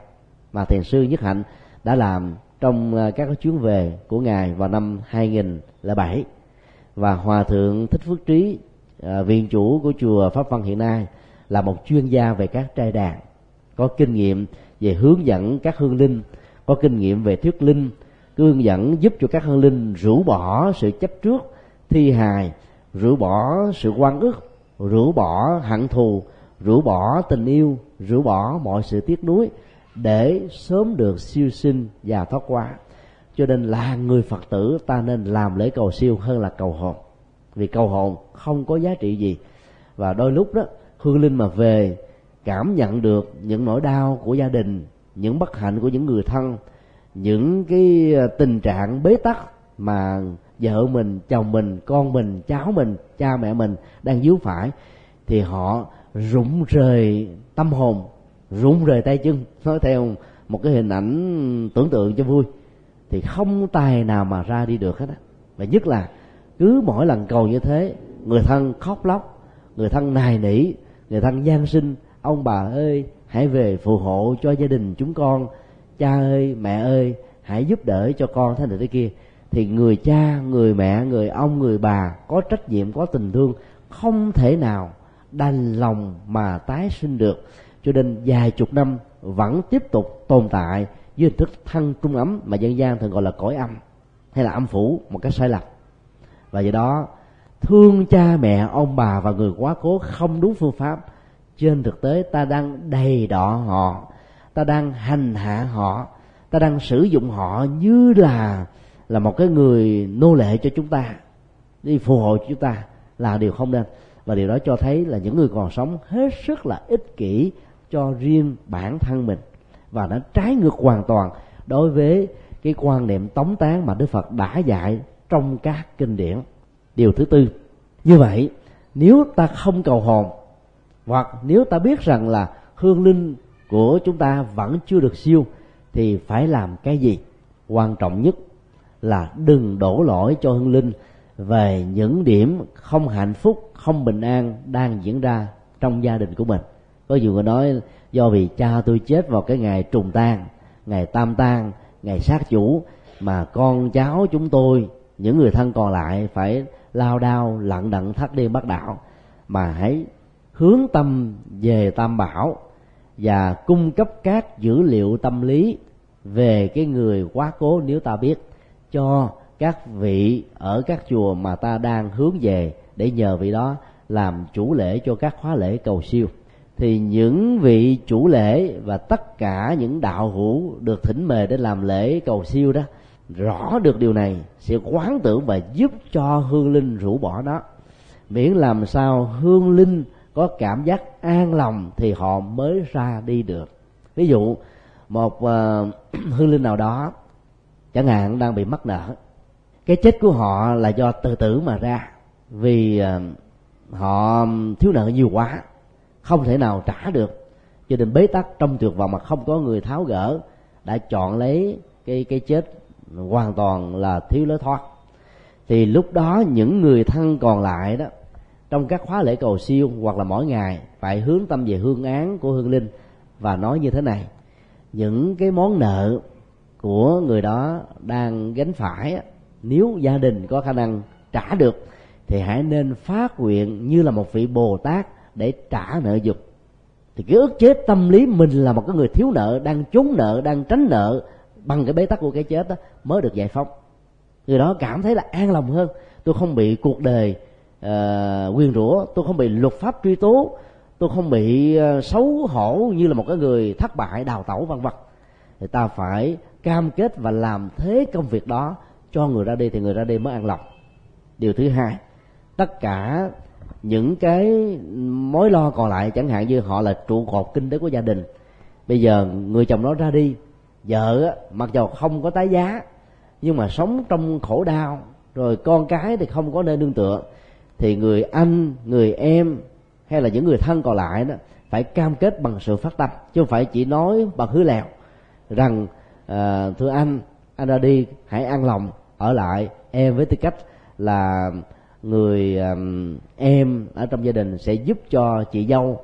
mà thiền sư nhất hạnh đã làm trong à, các chuyến về của ngài vào năm 2007 và hòa thượng thích phước trí à, viện chủ của chùa pháp văn hiện nay là một chuyên gia về các trai đàn, có kinh nghiệm về hướng dẫn các hương linh, có kinh nghiệm về thuyết linh cương dẫn giúp cho các hương linh rũ bỏ sự chấp trước, thi hài, rũ bỏ sự quan ức rũ bỏ hận thù, rũ bỏ tình yêu, rũ bỏ mọi sự tiếc nuối để sớm được siêu sinh và thoát qua. Cho nên là người phật tử ta nên làm lễ cầu siêu hơn là cầu hồn. Vì cầu hồn không có giá trị gì. Và đôi lúc đó, hương linh mà về, cảm nhận được những nỗi đau của gia đình, những bất hạnh của những người thân những cái ờ, tình trạng bế tắc mà vợ mình, chồng mình, con mình, cháu mình, cha mẹ mình đang díu phải thì họ rụng rời tâm hồn, rụng rời tay chân. Nói theo một cái hình ảnh tưởng tượng cho vui thì không tài nào mà ra đi được hết á. Và nhất là cứ mỗi lần cầu như thế, người thân khóc lóc, người thân nài nỉ, người thân gian sinh, ông bà ơi, hãy về phù hộ cho gia đình chúng con cha ơi, mẹ ơi, hãy giúp đỡ cho con thế này thế kia. Thì người cha, người mẹ, người ông, người bà có trách nhiệm, có tình thương không thể nào đành lòng mà tái sinh được. Cho nên vài chục năm vẫn tiếp tục tồn tại dưới hình thức thân trung ấm mà dân gian thường gọi là cõi âm hay là âm phủ một cách sai lầm và do đó, thương cha mẹ, ông bà và người quá cố không đúng phương pháp. Trên thực tế, ta đang đầy đọ họ ta đang hành hạ họ. Ta đang sử dụng họ như là là một cái người nô lệ cho chúng ta. Đi phù hộ cho chúng ta là điều không nên. Và điều đó cho thấy là những người còn sống hết sức là ích kỷ cho riêng bản thân mình. Và nó trái ngược hoàn toàn đối với cái quan niệm tống tán mà Đức Phật đã dạy trong các kinh điển. Điều thứ tư, như vậy nếu ta không cầu hồn hoặc nếu ta biết rằng là hương linh của chúng ta vẫn chưa được siêu, thì phải làm cái gì? Quan trọng nhất là đừng đổ lỗi cho hương linh về những điểm không hạnh phúc, không bình an đang diễn ra trong gia đình của mình có nhiều người nói, do vì cha tôi chết vào cái ngày trùng tang, ngày tam tang, ngày sát chủ, mà con cháu chúng tôi, những người thân còn lại phải lao đao, lặng đặng thắt điên bắt đạo mà hãy hướng tâm về tam bảo và cung cấp các dữ liệu tâm lý về cái người quá cố nếu ta biết cho các vị ở các chùa mà ta đang hướng về để nhờ vị đó làm chủ lễ cho các khóa lễ cầu siêu. Thì những vị chủ lễ và tất cả những đạo hữu được thỉnh mời để làm lễ cầu siêu đó, rõ được điều này, sẽ quán tưởng và giúp cho hương linh rũ bỏ nó. Miễn làm sao hương linh có cảm giác an lòng thì họ mới ra đi được. Ví dụ một uh, hương linh nào đó chẳng hạn đang bị mắc nợ cái chết của họ là do từ tử mà ra vì uh, họ thiếu nợ nhiều quá không thể nào trả được. Cho nên bế tắc trong tuyệt vọng mà không có người tháo gỡ đã chọn lấy cái cái chết hoàn toàn là thiếu lối thoát. Thì lúc đó những người thân còn lại đó trong các khóa lễ cầu siêu hoặc là mỗi ngày, phải hướng tâm về hương án của hương linh và nói như thế này. Những cái món nợ của người đó đang gánh phải nếu gia đình có khả năng trả được, thì hãy nên phát nguyện như là một vị bồ tát để trả nợ dục. Thì cái ức chế tâm lý mình là một cái người thiếu nợ, đang trốn nợ, đang tránh nợ bằng cái bế tắc của cái chết đó mới được giải phóng. Người đó cảm thấy là an lòng hơn. Tôi không bị cuộc đời uh, quyền rủa tôi không bị luật pháp truy tố tôi không bị uh, xấu hổ như là một cái người thất bại đào tẩu vân vân. Thì ta phải cam kết và làm thế công việc đó cho người ra đi thì người ra đi mới an lòng. Điều thứ hai tất cả những cái mối lo còn lại chẳng hạn như họ là trụ cột kinh tế của gia đình bây giờ người chồng đó ra đi vợ mặc dù không có tái giá nhưng mà sống trong khổ đau rồi con cái thì không có nơi nương tựa thì người anh người em hay là những người thân còn lại đó phải cam kết bằng sự phát tâm chứ không phải chỉ nói bằng hứa lèo rằng à, thưa anh anh ra đi hãy an lòng ở lại. Em với tư cách là người um, em ở trong gia đình sẽ giúp cho chị dâu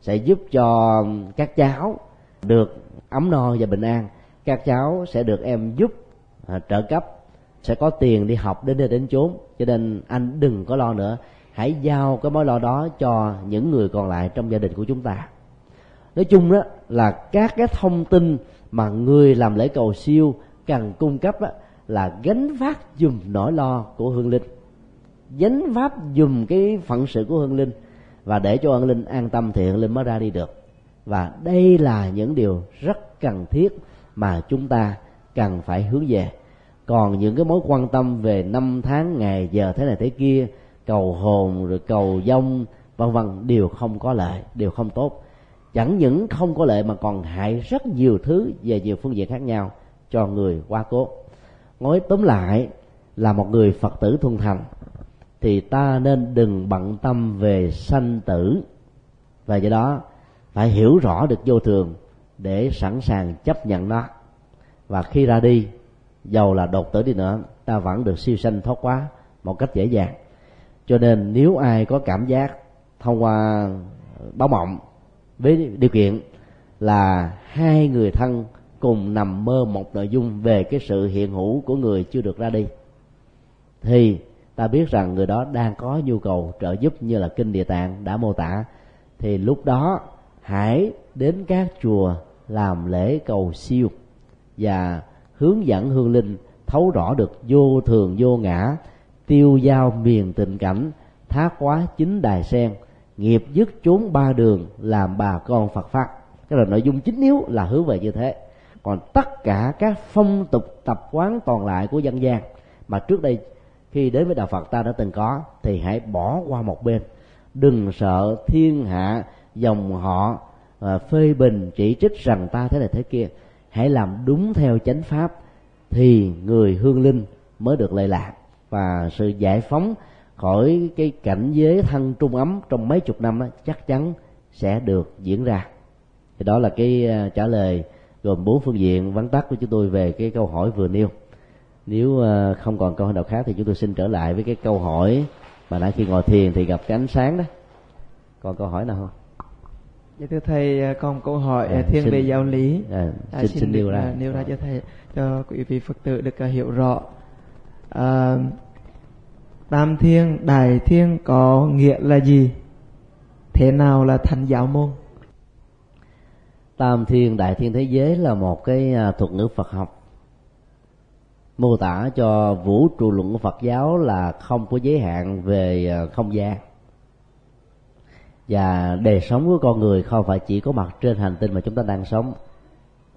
sẽ giúp cho các cháu được ấm no và bình an. Các cháu sẽ được em giúp à, trợ cấp sẽ có tiền đi học đến nơi đến chốn cho nên anh đừng có lo nữa. Hãy giao cái mối lo đó cho những người còn lại trong gia đình của chúng ta. Nói chung đó là các cái thông tin mà người làm lễ cầu siêu cần cung cấp đó, là gánh vác dùm nỗi lo của hương linh. Gánh vác dùm cái phận sự của hương linh. Và để cho hương linh an tâm thì hương linh mới ra đi được. Và đây là những điều rất cần thiết mà chúng ta cần phải hướng về còn những cái mối quan tâm về năm tháng, ngày, giờ, thế này, thế kia, cầu hồn, rồi cầu dông, vân vân, đều không có lợi, đều không tốt. Chẳng những không có lợi mà còn hại rất nhiều thứ về nhiều phương diện khác nhau cho người qua cố. Nói tóm lại là một người phật tử thuần thành, thì ta nên đừng bận tâm về sanh tử. Và do đó, phải hiểu rõ được vô thường để sẵn sàng chấp nhận nó. Và khi ra đi dầu là đột tử đi nữa, ta vẫn được siêu sanh thoát quá một cách dễ dàng. Cho nên nếu ai có cảm giác thông qua ờ, báo mộng với điều kiện là hai người thân cùng nằm mơ một nội dung về cái sự hiện hữu của người chưa được ra đi, thì ta biết rằng người đó đang có nhu cầu trợ giúp như là kinh địa tạng đã mô tả. Thì lúc đó hãy đến các chùa làm lễ cầu siêu và hướng dẫn hương linh, thấu rõ được vô thường, vô ngã, tiêu giao miền tình cảnh thác quá chính đài sen, nghiệp dứt chốn ba đường làm bà con phật pháp. Cái là nội dung chính yếu là hướng về như thế. Còn tất cả các phong tục tập quán còn lại của dân gian mà trước đây khi đến với đạo phật ta đã từng có, thì hãy bỏ qua một bên. Đừng sợ thiên hạ dòng họ ờ, phê bình chỉ trích rằng ta thế này thế kia hãy làm đúng theo chánh pháp thì người hương linh mới được lệ lạc. Và sự giải phóng khỏi cái cảnh giới thân trung ấm trong mấy chục năm đó, chắc chắn sẽ được diễn ra. Thì đó là cái à, trả lời gồm bốn phương diện vắn tắt của chúng tôi về cái câu hỏi vừa nêu. Nếu à, không còn câu hỏi nào khác thì chúng tôi xin trở lại với cái câu hỏi mà nãy khi ngồi thiền thì gặp cái ánh sáng đó. Còn câu hỏi nào không? Dạ thưa thầy, à, còn câu hỏi à, thiên xin, về giáo lý. À, xin, xin, xin nêu ra. Nêu ra cho thầy, cho quý vị Phật tử được hiểu rõ. À, tam thiên đại thiên có nghĩa là gì thế nào là thành giáo môn tam thiên đại thiên thế giới là một cái à, thuật ngữ phật học mô tả cho vũ trụ luận của phật giáo là không có giới hạn về à, không gian và đời sống của con người không phải chỉ có mặt trên hành tinh mà chúng ta đang sống,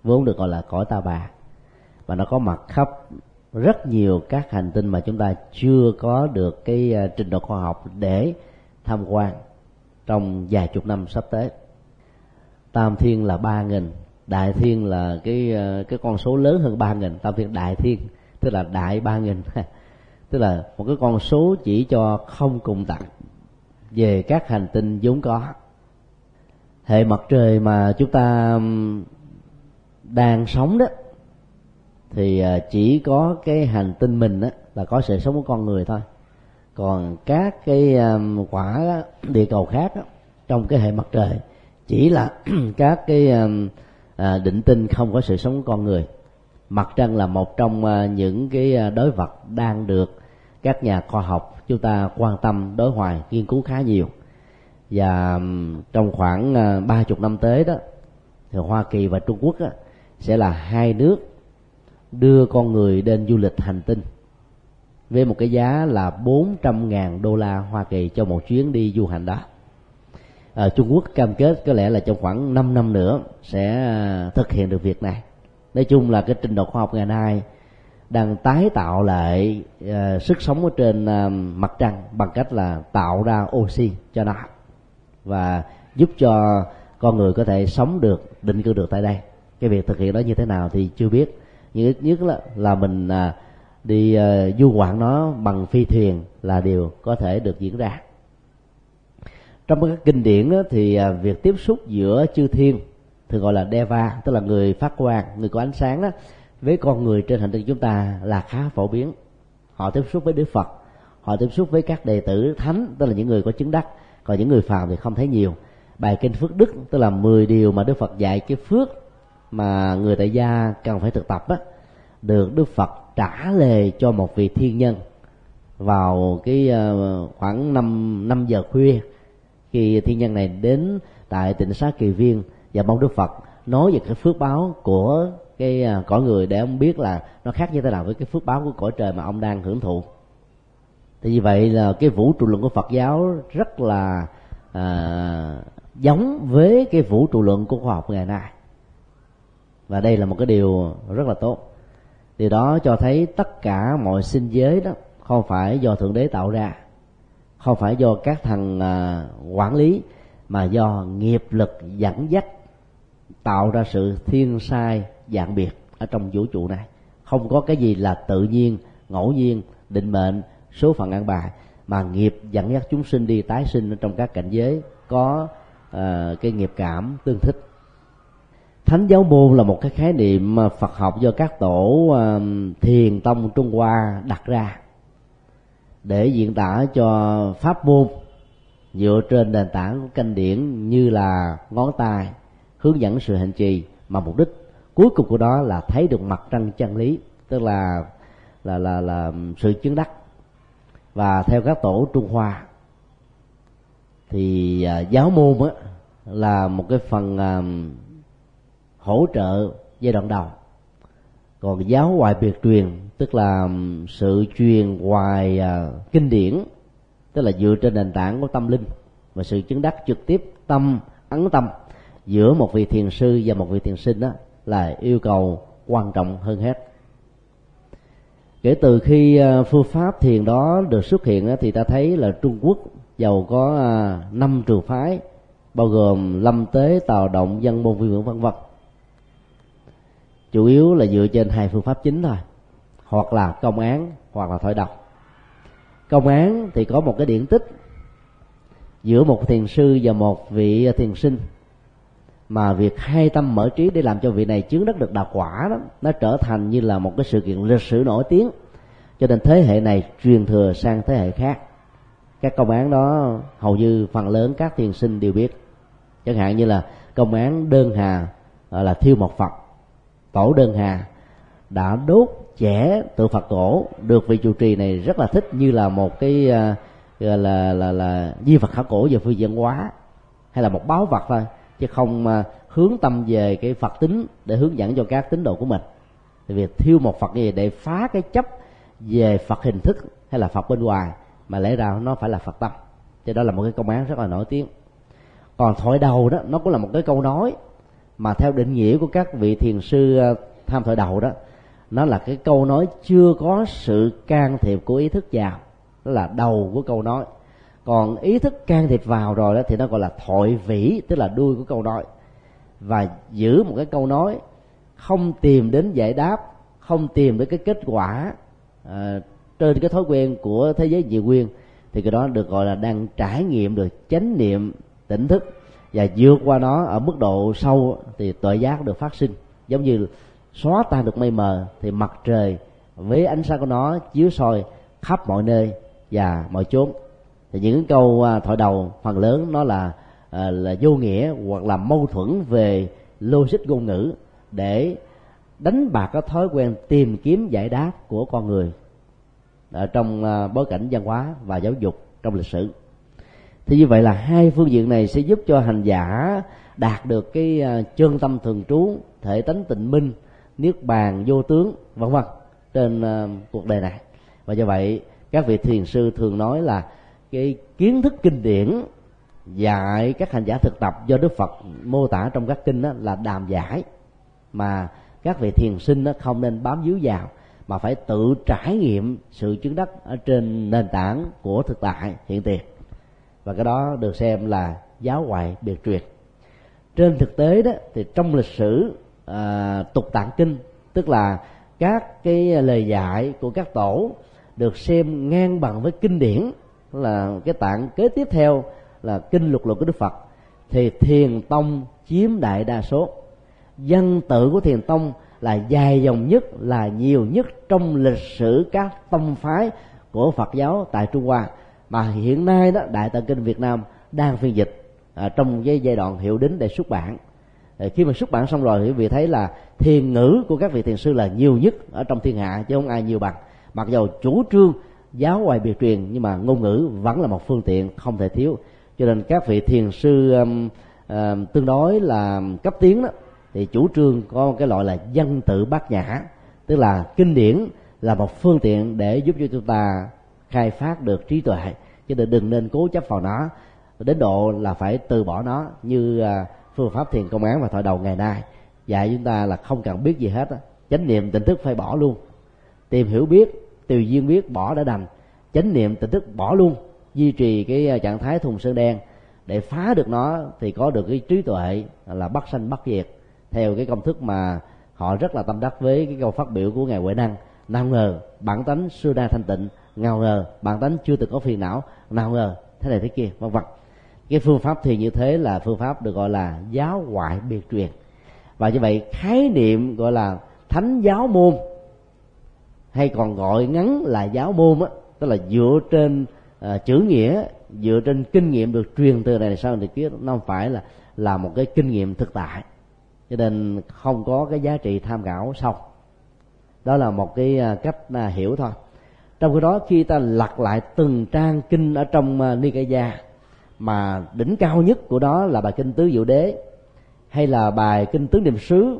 vốn được gọi là cõi ta bà. Và nó có mặt khắp rất nhiều các hành tinh mà chúng ta chưa có được cái à, trình độ khoa học để tham quan trong vài chục năm sắp tới. Tam thiên là ba nghìn, đại thiên là cái à, cái con số lớn hơn ba nghìn. Tam thiên, đại thiên, tức là đại ba nghìn. Tức là một cái con số chỉ cho không cùng tặng về các hành tinh vốn có. Hệ mặt trời mà chúng ta đang sống đó thì à, chỉ có cái hành tinh mình đó, là có sự sống của con người thôi. Còn các cái quả địa cầu khác đó, trong cái hệ mặt trời chỉ là các cái à, định tinh không có sự sống của con người. Mặt trăng là một trong à, những cái à, đối vật đang được các nhà khoa học chúng ta quan tâm đối hoài nghiên cứu khá nhiều và trong khoảng ờ, ba chục năm tới đó thì Hoa Kỳ và Trung Quốc đó, sẽ là hai nước đưa con người đến du lịch hành tinh với một cái giá là 400 ngàn đô la Hoa Kỳ cho một chuyến đi du hành đó. À, Trung Quốc cam kết có lẽ là trong khoảng 5 năm nữa sẽ ờ, thực hiện được việc này. Nói chung là cái trình độ khoa học ngày nay đang tái tạo lại uh, sức sống ở trên uh, mặt trăng bằng cách là tạo ra oxy cho nó và giúp cho con người có thể sống được định cư được tại đây. Cái việc thực hiện đó như thế nào thì chưa biết. Nhưng ít nhất là, là mình uh, đi uh, du ngoạn nó bằng phi thuyền là điều có thể được diễn ra. Trong các kinh điển đó, thì uh, việc tiếp xúc giữa chư thiên thường gọi là deva tức là người phát quang người có ánh sáng đó với con người trên hành tinh chúng ta là khá phổ biến. Họ tiếp xúc với đức phật họ tiếp xúc với các đệ tử thánh tức là những người có chứng đắc. Còn những người phàm thì không thấy nhiều. Bài kinh phước đức tức là 10 điều mà đức phật dạy cái phước mà người tại gia cần phải thực tập á, được đức phật trả lời cho một vị thiên nhân vào cái ờ, khoảng năm năm giờ khuya. Khi thiên nhân này đến tại tịnh xá kỳ viên và mong đức phật nói về cái phước báo của cái à, cõi người để ông biết là nó khác như thế nào với cái phước báo của cõi trời mà ông đang hưởng thụ. Thì như vậy là cái vũ trụ luận của phật giáo rất là à, giống với cái vũ trụ luận của khoa học ngày nay. Và đây là một cái điều rất là tốt. Điều đó cho thấy tất cả mọi sinh giới đó không phải do thượng đế tạo ra không phải do các thằng à, quản lý mà do nghiệp lực dẫn dắt tạo ra sự thiên sai dạng biệt ở trong vũ trụ này. Không có cái gì là tự nhiên ngẫu nhiên định mệnh số phận ăn bài mà nghiệp dẫn dắt chúng sinh đi tái sinh trong các cảnh giới có uh, cái nghiệp cảm tương thích. Thánh giáo môn là một cái khái niệm phật học do các tổ uh, thiền tông trung hoa đặt ra để diễn tả cho pháp môn dựa trên nền tảng của kinh điển như là ngón tay hướng dẫn sự hành trì mà mục đích cuối cùng của đó là thấy được mặt trăng chân lý tức là là là là sự chứng đắc. Và theo các tổ trung hoa thì à, giáo môn á là một cái phần à, hỗ trợ giai đoạn đầu. Còn giáo hoài biệt truyền tức là sự truyền hoài à, kinh điển tức là dựa trên nền tảng của tâm linh và sự chứng đắc trực tiếp tâm ấn tâm giữa một vị thiền sư và một vị thiền sinh đó là yêu cầu quan trọng hơn hết. Kể từ khi à, phương pháp thiền đó được xuất hiện thì ta thấy là trung quốc giàu có à, năm trường phái bao gồm lâm tế tào động dân môn vi Vượng, vân vân. Chủ yếu là dựa trên hai phương pháp chính thôi hoặc là công án hoặc là thổi độc. Công án thì có một cái điển tích giữa một thiền sư và một vị thiền sinh mà việc hai tâm mở trí để làm cho vị này chứng đắc được đạo quả đó, nó trở thành như là một cái sự kiện lịch sử nổi tiếng. Cho nên thế hệ này truyền thừa sang thế hệ khác. Các công án đó hầu như phần lớn các thiền sinh đều biết. Chẳng hạn như là công án đơn hà là thiêu một phật. Tổ đơn hà đã đốt trẻ tượng phật cổ được vị trụ trì này rất là thích như là một cái à, gọi là là là di vật khảo cổ về phương diện hóa, hay là một báo vật thôi chứ không à, hướng tâm về cái phật tính để hướng dẫn cho các tín đồ của mình. Thì việc thiêu một phật gì để phá cái chấp về phật hình thức hay là phật bên ngoài, mà lẽ ra nó phải là phật tâm. Cho đó là một cái công án rất là nổi tiếng. Còn thổi đầu đó, nó cũng là một cái câu nói mà theo định nghĩa của các vị thiền sư à, tham thổi đầu đó, nó là cái câu nói chưa có sự can thiệp của ý thức vào. Đó là đầu của câu nói còn ý thức can thiệp vào rồi đó thì nó gọi là thội vĩ tức là đuôi của câu nói. Và giữ một cái câu nói không tìm đến giải đáp không tìm đến cái kết quả à, trên cái thói quen của thế giới dị nguyên thì cái đó được gọi là đang trải nghiệm được chánh niệm tỉnh thức và vượt qua nó ở mức độ sâu thì tội giác được phát sinh. Giống như xóa tan được mây mờ thì mặt trời với ánh sáng của nó chiếu soi khắp mọi nơi và mọi chốn thì những câu à, thoại đầu, phần lớn nó là à, là vô nghĩa hoặc là mâu thuẫn về logic ngôn ngữ để đánh bạc cái thói quen tìm kiếm giải đáp của con người ở trong à, bối cảnh văn hóa và giáo dục trong lịch sử. Thì như vậy là hai phương diện này sẽ giúp cho hành giả đạt được cái chân tâm thường trú, thể tánh tịnh minh, niết bàn, vô tướng, vân vân trên cuộc đời này. Và do vậy, các vị thiền sư thường nói là cái kiến thức kinh điển dạy các hành giả thực tập do đức phật mô tả trong các kinh đó là đàm giải. Mà các vị thiền sinh đó không nên bám víu vào mà phải tự trải nghiệm sự chứng đắc ở trên nền tảng của thực tại hiện tiền. Và cái đó được xem là giáo ngoại biệt truyền. Trên thực tế đó thì trong lịch sử à, tục tạng kinh tức là các cái lời dạy của các tổ được xem ngang bằng với kinh điển là cái tạng kế tiếp theo là kinh lục luận của đức phật. Thì thiền tông chiếm đại đa số. Dân tự của thiền tông là dài dòng nhất là nhiều nhất trong lịch sử các tông phái của Phật giáo tại Trung Hoa. Mà hiện nay đó Đại Tạng Kinh Việt Nam đang phiên dịch à, trong cái giai đoạn hiệu đính để xuất bản. Khi mà xuất bản xong rồi thì quý vị thấy là thiền ngữ của các vị thiền sư là nhiều nhất ở trong thiên hạ chứ không ai nhiều bằng. Mặc dầu chủ trương giáo ngoài biệt truyền nhưng mà ngôn ngữ vẫn là một phương tiện không thể thiếu. Cho nên các vị thiền sư um, um, tương đối là cấp tiến đó thì chủ trương có một cái loại là dân tự bát nhã tức là kinh điển là một phương tiện để giúp cho chúng ta khai phát được trí tuệ. Chứ đừng nên cố chấp vào nó đến độ là phải từ bỏ nó như à, phương pháp thiền công án và thoại đầu ngày nay. Dạy chúng ta là không cần biết gì hết á chánh niệm tỉnh thức phải bỏ luôn. Tìm hiểu biết từ duyên biết bỏ đã đành. Chánh niệm tỉnh thức bỏ luôn, duy trì cái à, trạng thái thùng sơn đen. Để phá được nó thì có được cái trí tuệ là bắt sanh bắt diệt theo cái công thức mà họ rất là tâm đắc với cái câu phát biểu của ngài huệ năng. Nào ngờ, bản tánh xưa đa thanh tịnh, nào ngờ, bản tánh chưa từng có phiền não, nào ngờ, thế này thế kia, vân vân. Cái phương pháp thì như thế là phương pháp được gọi là giáo ngoại biệt truyền. Và như vậy, khái niệm gọi là thánh giáo môn hay còn gọi ngắn là giáo môn á tức là dựa trên à, chữ nghĩa dựa trên kinh nghiệm được truyền từ này sang từ kia nó không phải là là một cái kinh nghiệm thực tại. Cho nên không có cái giá trị tham khảo sâu. Đó là một cái à, cách à, hiểu thôi. Trong khi đó khi ta lật lại từng trang kinh ở trong à, Nikaya mà đỉnh cao nhất của đó là bài kinh tứ diệu đế hay là bài kinh tứ niệm xứ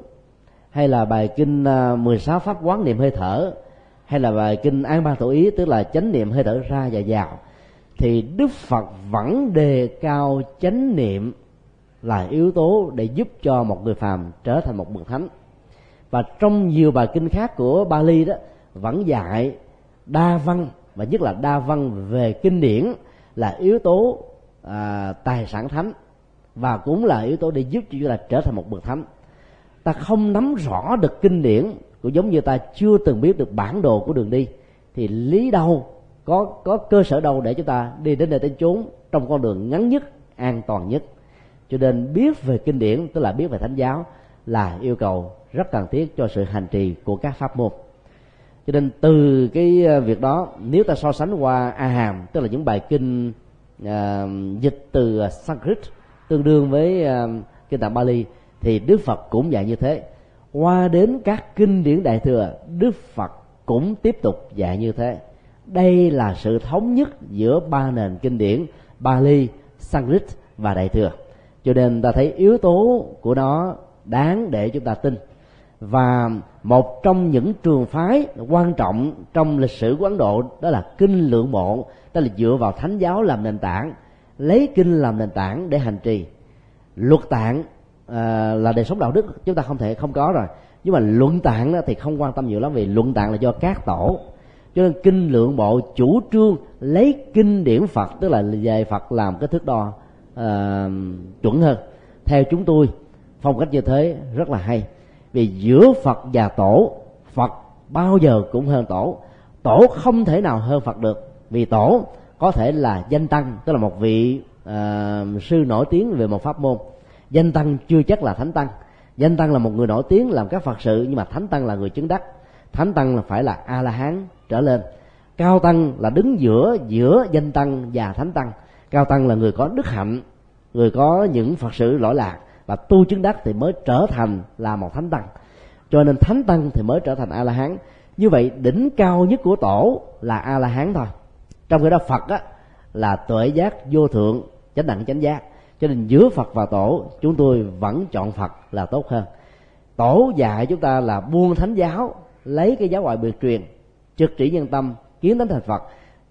hay là bài kinh 16 pháp quán niệm hơi thở hay là bài kinh an Ba Thủ ý tức là chánh niệm hơi thở ra và vào thì đức phật vẫn đề cao chánh niệm là yếu tố để giúp cho một người phàm trở thành một bậc thánh. Và trong nhiều bài kinh khác của Bali đó vẫn dạy đa văn và nhất là đa văn về kinh điển là yếu tố à, tài sản thánh và cũng là yếu tố để giúp cho chúng ta trở thành một bậc thánh. Ta không nắm rõ được kinh điển cũng giống như ta chưa từng biết được bản đồ của đường đi thì lý đâu có có cơ sở đâu để chúng ta đi đến nơi đến chốn trong con đường ngắn nhất an toàn nhất. Cho nên biết về kinh điển tức là biết về thánh giáo là yêu cầu rất cần thiết cho sự hành trì của các pháp môn. Cho nên từ cái ờ, việc đó nếu ta so sánh qua a hàm tức là những bài kinh uh, dịch từ ờ, sanskrit tương đương với uh, kinh tạng bali thì đức phật cũng dạy như thế qua đến các kinh điển đại thừa đức phật cũng tiếp tục dạy như thế đây là sự thống nhất giữa ba nền kinh điển Bali, Sanskrit và Đại thừa. Cho nên ta thấy yếu tố của nó đáng để chúng ta tin. Và một trong những trường phái quan trọng trong lịch sử của Ấn Độ đó là kinh lượng bộ, đó là dựa vào thánh giáo làm nền tảng, lấy kinh làm nền tảng để hành trì. Luật tạng à, là đời sống đạo đức chúng ta không thể không có rồi. Nhưng mà luận tạng thì không quan tâm nhiều lắm vì luận tạng là do các tổ. Cho nên kinh lượng bộ chủ trương lấy kinh điển phật tức là về phật làm cái thước đo à, chuẩn hơn. Theo chúng tôi phong cách như thế rất là hay. Vì giữa phật và tổ phật bao giờ cũng hơn tổ. Tổ không thể nào hơn phật được vì tổ có thể là danh tăng tức là một vị uh, sư nổi tiếng về một pháp môn danh tăng chưa chắc là thánh tăng. Danh tăng là một người nổi tiếng làm các phật sự, nhưng mà thánh tăng là người chứng đắc. Thánh tăng là phải là a la hán trở lên. Cao tăng là đứng giữa giữa danh tăng và thánh tăng. Cao tăng là người có đức hạnh, người có những phật sự lỗi lạc và tu chứng đắc thì mới trở thành là một thánh tăng. Cho nên thánh tăng thì mới trở thành a la hán như vậy, đỉnh cao nhất của tổ là a la hán thôi. Trong cái đó phật á, là tuệ giác vô thượng, chánh đẳng chánh giác cho nên giữa phật và tổ, chúng tôi vẫn chọn phật là tốt hơn. Tổ dạy chúng ta là buông thánh giáo, lấy cái giáo ngoại biệt truyền, trực chỉ nhân tâm, kiến tánh thành phật.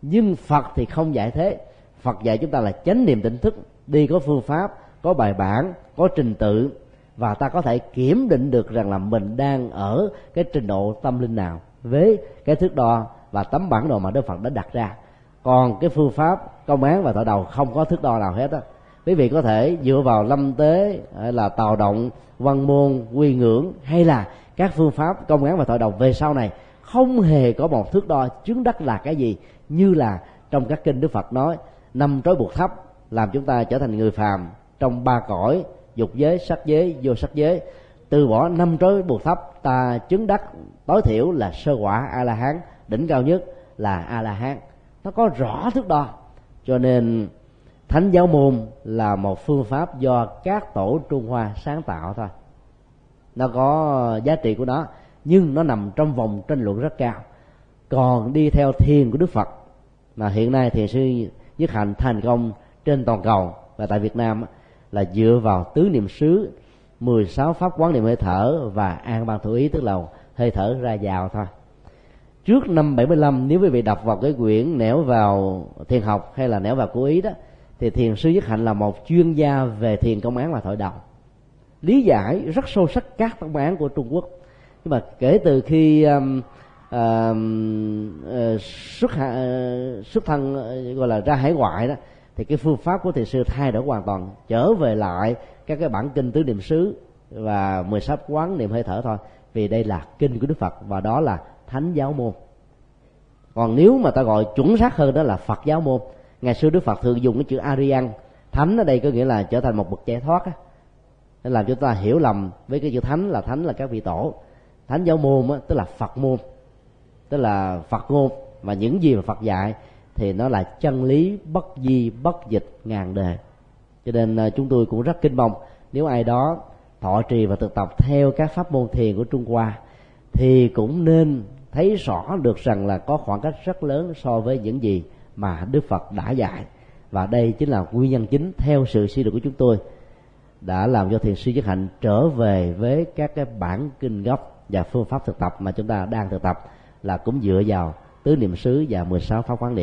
Nhưng phật thì không dạy thế. Phật dạy chúng ta là chánh niệm tỉnh thức, đi có phương pháp, có bài bản, có trình tự, và ta có thể kiểm định được rằng là mình đang ở cái trình độ tâm linh nào với cái thước đo và tấm bản đồ mà đức phật đã đặt ra. Còn cái phương pháp công án và thọ đầu không có thước đo nào hết á quý vị có thể dựa vào lâm tế là tào động, văn môn, quy ngưỡng, hay là các phương pháp công án và thọ đồng về sau này, không hề có một thước đo chứng đắc là cái gì, như là trong các kinh đức phật nói, năm trói buộc thấp, làm chúng ta trở thành người phàm, trong ba cõi, dục giới, sắc giới, vô sắc giới. Từ bỏ năm trói buộc thấp, ta chứng đắc, tối thiểu là sơ quả a la hán đỉnh cao nhất là a la hán nó có rõ thước đo, cho nên thánh giáo môn là một phương pháp do các tổ trung hoa sáng tạo thôi. Nó có giá trị của nó, nhưng nó nằm trong vòng tranh luận rất cao. Còn đi theo thiền của đức phật, mà hiện nay thiền sư nhất hạnh thành công trên toàn cầu và tại việt nam là dựa vào tứ niệm xứ 16 pháp quán niệm hơi thở và an ban thủ ý, tức là hơi thở ra vào thôi. Trước năm 75 nếu quý vị đọc vào cái quyển nẻo vào thiền học hay là nẻo vào cố ý đó thì thiền sư nhất hạnh là một chuyên gia về thiền công án và thổi đầu lý giải rất sâu sắc các công án của trung quốc. Nhưng mà kể từ khi um, um uh, xuất uh, xuất thân uh, gọi là ra hải ngoại đó thì cái phương pháp của thiền sư thay đổi hoàn toàn. Trở về lại các cái bản kinh tứ niệm xứ và mười sáu quán niệm hơi thở thôi. Vì đây là kinh của đức phật và đó là thánh giáo môn. Còn nếu mà ta gọi chuẩn xác hơn đó là phật giáo môn ngày xưa đức phật thường dùng cái chữ arian. Thánh ở đây có nghĩa là trở thành một bậc giải thoát á. Nên làm cho ta hiểu lầm với cái chữ thánh là thánh là các vị tổ. Thánh giáo môn á, tức là phật môn. Tức là phật ngôn. Và những gì mà phật dạy thì nó là chân lý bất di bất dịch ngàn đề. Cho nên ờ, chúng tôi cũng rất kinh mong nếu ai đó thọ trì và thực tập theo các pháp môn thiền của trung hoa thì cũng nên thấy rõ được rằng là có khoảng cách rất lớn so với những gì mà đức phật đã dạy. Và đây chính là nguyên nhân chính theo sự suy luận của chúng tôi đã làm cho thiền sư nhất hạnh trở về với các cái bản kinh gốc và phương pháp thực tập mà chúng ta đang thực tập là cũng dựa vào tứ niệm xứ và 16 pháp quán niệm.